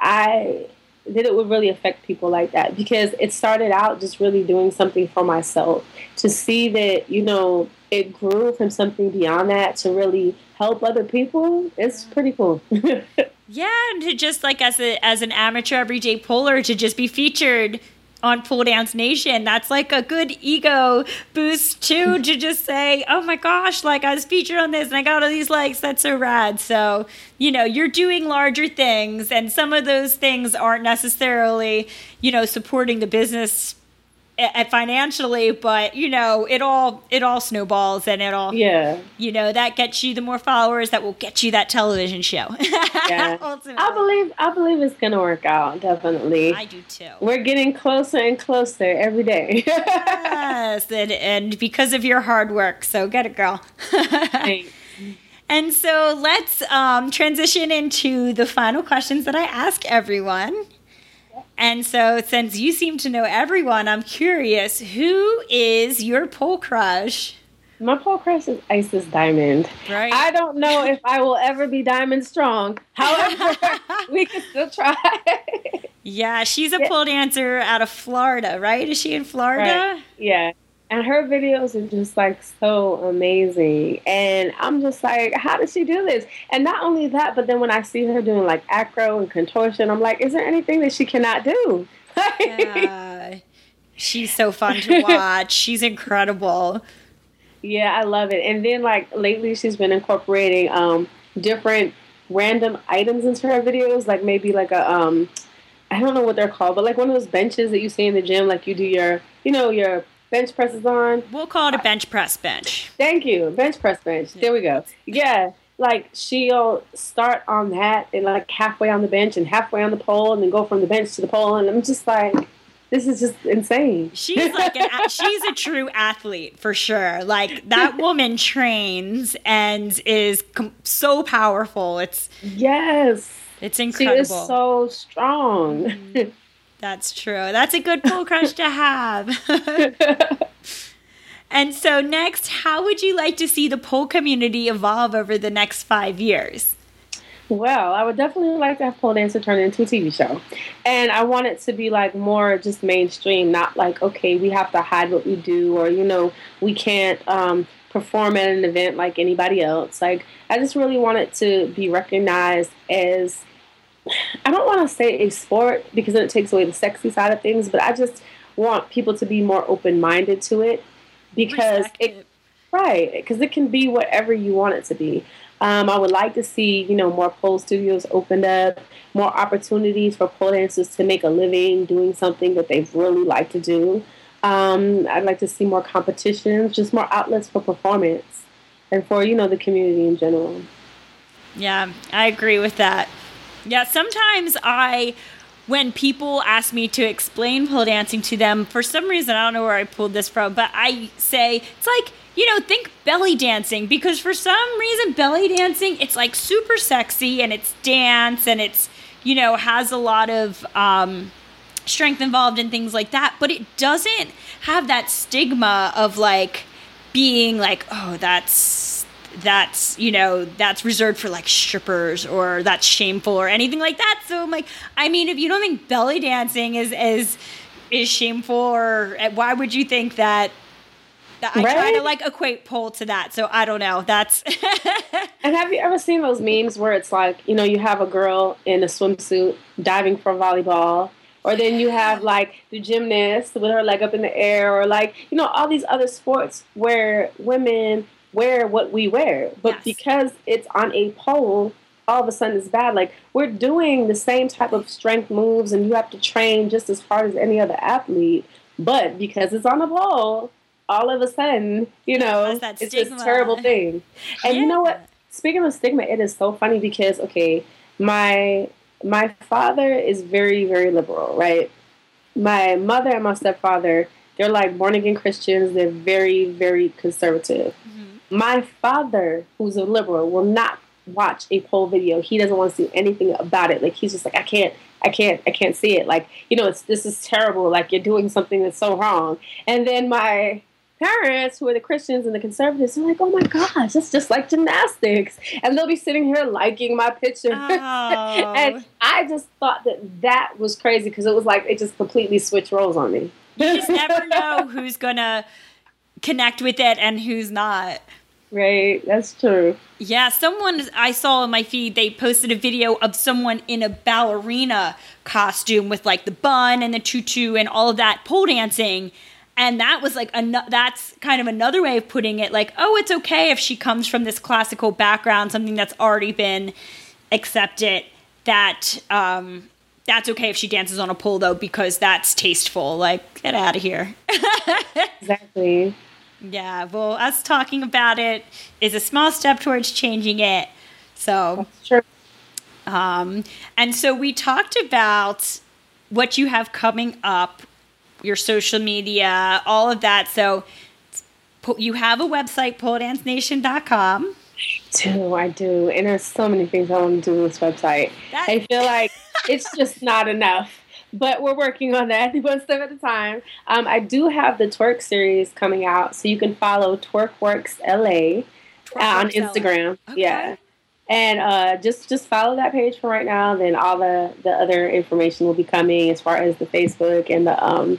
I that it would really affect people like that because it started out just really doing something for myself to see that you know it grew from something beyond that to really help other people. It's pretty cool [LAUGHS] Yeah, and to just like as a as an amateur everyday poler to just be featured on Pole Dance Nation, that's like a good ego boost too to [LAUGHS] just say, Oh my gosh, like I was featured on this and I got all these likes, that's so rad. So, you know, you're doing larger things and some of those things aren't necessarily, you know, supporting the business financially, but you know, it all it all snowballs and it all yeah. you know that gets you the more followers that will get you that television show. [LAUGHS] Yeah. I believe i believe it's gonna work out definitely. I do too. We're getting closer and closer every day. [LAUGHS] Yes and, and because of your hard work so get it girl. Thanks. [LAUGHS] and so let's um, transition into the final questions that i ask everyone and so since you seem to know everyone i'm curious who is your pole crush My pole crush is Isis Diamond. Right. I don't know [LAUGHS] if I will ever be Diamond Strong. However, [LAUGHS] we can still try. yeah she's a pole dancer out of florida right is she in florida Right. yeah. And her videos are just like so amazing. And I'm just like, how did she do this? And not only that, but then when I see her doing like acro and contortion, I'm like, is there anything that she cannot do? [LAUGHS] Yeah. She's so fun to [LAUGHS] watch. She's incredible. Yeah, I love it. And then like lately she's been incorporating um different random items into her videos, like maybe like a um I don't know what they're called, but like one of those benches that you see in the gym, like you do your you know, your bench presses on. We'll call it a bench press bench. Thank you. Bench press bench. There we go. Yeah. Like she'll start on that and like halfway on the bench and halfway on the pole and then go from the bench to the pole and I'm just like this is just insane. She's like an she's a true athlete for sure. Like that woman trains and is com- so powerful. It's Yes. it's She incredible. is so strong. Mm-hmm. That's true. That's a good pole crush to have. [LAUGHS] and so next, how would you like to see the pole community evolve over the next five years? Well, I would definitely like to have pole dancer turn into a TV show. And I want it to be like more just mainstream, not like, okay, we have to hide what we do or, you know, we can't um, perform at an event like anybody else. Like, I just really want it to be recognized as, I don't want to say a sport because then it takes away the sexy side of things, but I just want people to be more open minded to it because Respect it Right, because it can be whatever you want it to be. Um, I would like to see, you know, more pole studios opened up, more opportunities for pole dancers to make a living doing something that they really like to do. Um, I'd like to see more competitions, just more outlets for performance, and for you know the community in general. Yeah, I agree with that. Yeah, sometimes I, when people ask me to explain pole dancing to them, for some reason, I don't know where I pulled this from, but I say, it's like, you know, think belly dancing because for some reason, belly dancing, it's like super sexy and it's dance and it's, you know, has a lot of, um, strength involved and things like that, but it doesn't have that stigma of like being like, oh, that's that's you know that's reserved for like strippers or that's shameful or anything like that. So I'm like, I mean, if you don't think belly dancing is is is shameful or uh, why would you think that? that I try to like equate pole to that, so I don't know. That's [LAUGHS] And have you ever seen those memes where it's like, you know, you have a girl in a swimsuit diving for volleyball, or then you have like the gymnast with her leg up in the air, or like, you know, all these other sports where women wear what we wear. But Yes. because it's on a pole, all of a sudden it's bad. Like, we're doing the same type of strength moves, and you have to train just as hard as any other athlete. But because it's on a pole, all of a sudden, you know, it's this terrible thing. And you know what? [LAUGHS] Speaking of stigma, it is so funny because okay, my my father is very, very liberal, right? My mother and my stepfather, they're like born again Christians. They're very, very conservative. My father, who's a liberal, will not watch a pole video. He doesn't want to see anything about it. Like he's just like, I can't, I can't, I can't see it. Like you know, it's this is terrible. Like you're doing something that's so wrong. And then my parents, who are the Christians and the conservatives, are like, oh my gosh, it's just like gymnastics. And they'll be sitting here liking my picture. [LAUGHS] Oh. and I just thought that that was crazy because it was like it just completely switched roles on me. You just [LAUGHS] never know who's gonna connect with it and who's not. Right, that's true. Yeah, someone I saw on my feed, they posted a video of someone in a ballerina costume with like the bun and the tutu and all of that pole dancing. And that was like, an- that's kind of another way of putting it like, oh, it's okay if she comes from this classical background, something that's already been accepted, that, um, that's okay if she dances on a pole though, because that's tasteful. Like, get out of here. [LAUGHS] Exactly. Yeah, well, us talking about it is a small step towards changing it. So, Sure. um, and so we talked about what you have coming up, your social media, all of that. So, you have a website, poledancenation.com. do. I do. And there's so many things I want to do with this website. That- I feel like it's just not enough. But we're working on that [LAUGHS] one step at a time. Um, I do have the twerk series coming out, so you can follow Twerkwerks LA on Instagram. Okay. Yeah. And uh, just just follow that page for right now. Then all the, the other information will be coming as far as the Facebook and the um,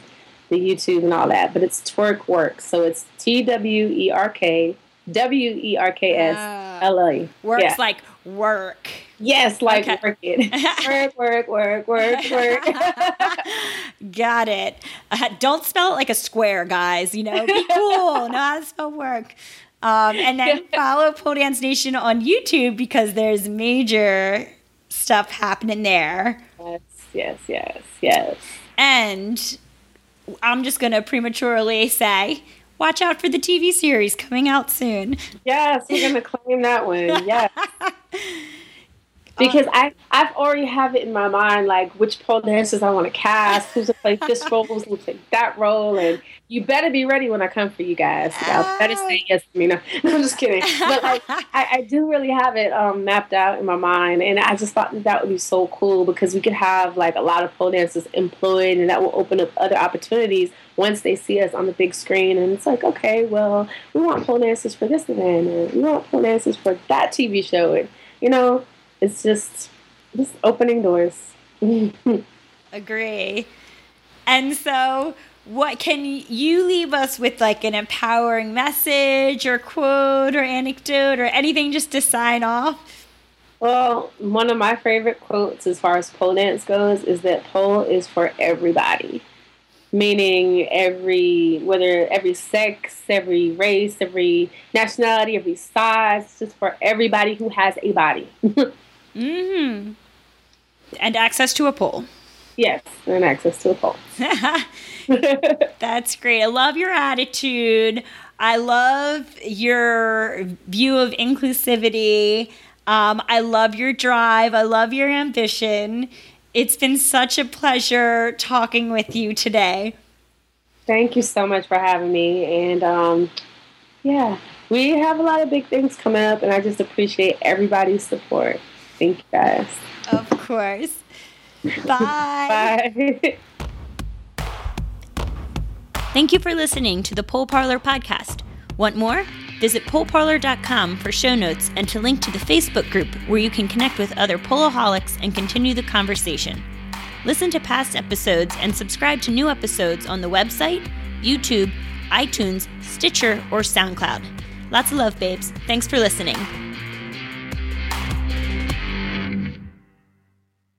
the YouTube and all that. But it's Twerk Werks, so it's T W E R K W E R K S L A. Works Yeah. like work. Yes, like Okay. work it. [LAUGHS] work, work, work, work, work. [LAUGHS] Got it. Uh, don't spell it like a square, guys. You know, be cool. [LAUGHS] know how to spell work. Um, and then follow Pole Dance Nation on YouTube because there's major stuff happening there. yes, yes, yes, yes. And I'm just going to prematurely say, watch out for the TV series coming out soon. Yes, we're gonna claim that one. Yes. Because I, I've already have it in my mind, like which pole dancers I want to cast, who's to play this role, who's to play that role, and you better be ready when I come for you guys. Y'all better say yes to me. No, no [LAUGHS] I'm just kidding. But like, [LAUGHS] I, I do really have it um, mapped out in my mind, and I just thought that that would be so cool because we could have like a lot of pole dancers employed, and that will open up other opportunities once they see us on the big screen. And it's like, okay, well, we want pole dancers for this event, and we want pole dancers for that TV show, and you know, it's just just opening doors. [LAUGHS] Agree. And so, what can you leave us with like an empowering message or quote or anecdote or anything just to sign off? Well, one of my favorite quotes as far as pole dance goes is that pole is for everybody. Meaning every whether every sex, every race, every nationality, every size, it's just for everybody who has a body. [LAUGHS] Mm-hmm. And access to a pole. yes, and access to a pole. [LAUGHS] [LAUGHS] That's great. I love your attitude. I love your view of inclusivity. Um, I love your drive. I love your ambition. It's been such a pleasure talking with you today. Thank you so much for having me. And um, yeah, we have a lot of big things coming up, and I just appreciate everybody's support. Thank you guys. Of course. Bye. Bye. [LAUGHS] Thank you for listening to the Pole Parlor podcast. Want more? Visit poleparlor.com for show notes and to link to the Facebook group where you can connect with other poleaholics and continue the conversation. Listen to past episodes and subscribe to new episodes on the website, YouTube, iTunes, Stitcher, or SoundCloud. Lots of love, babes. Thanks for listening.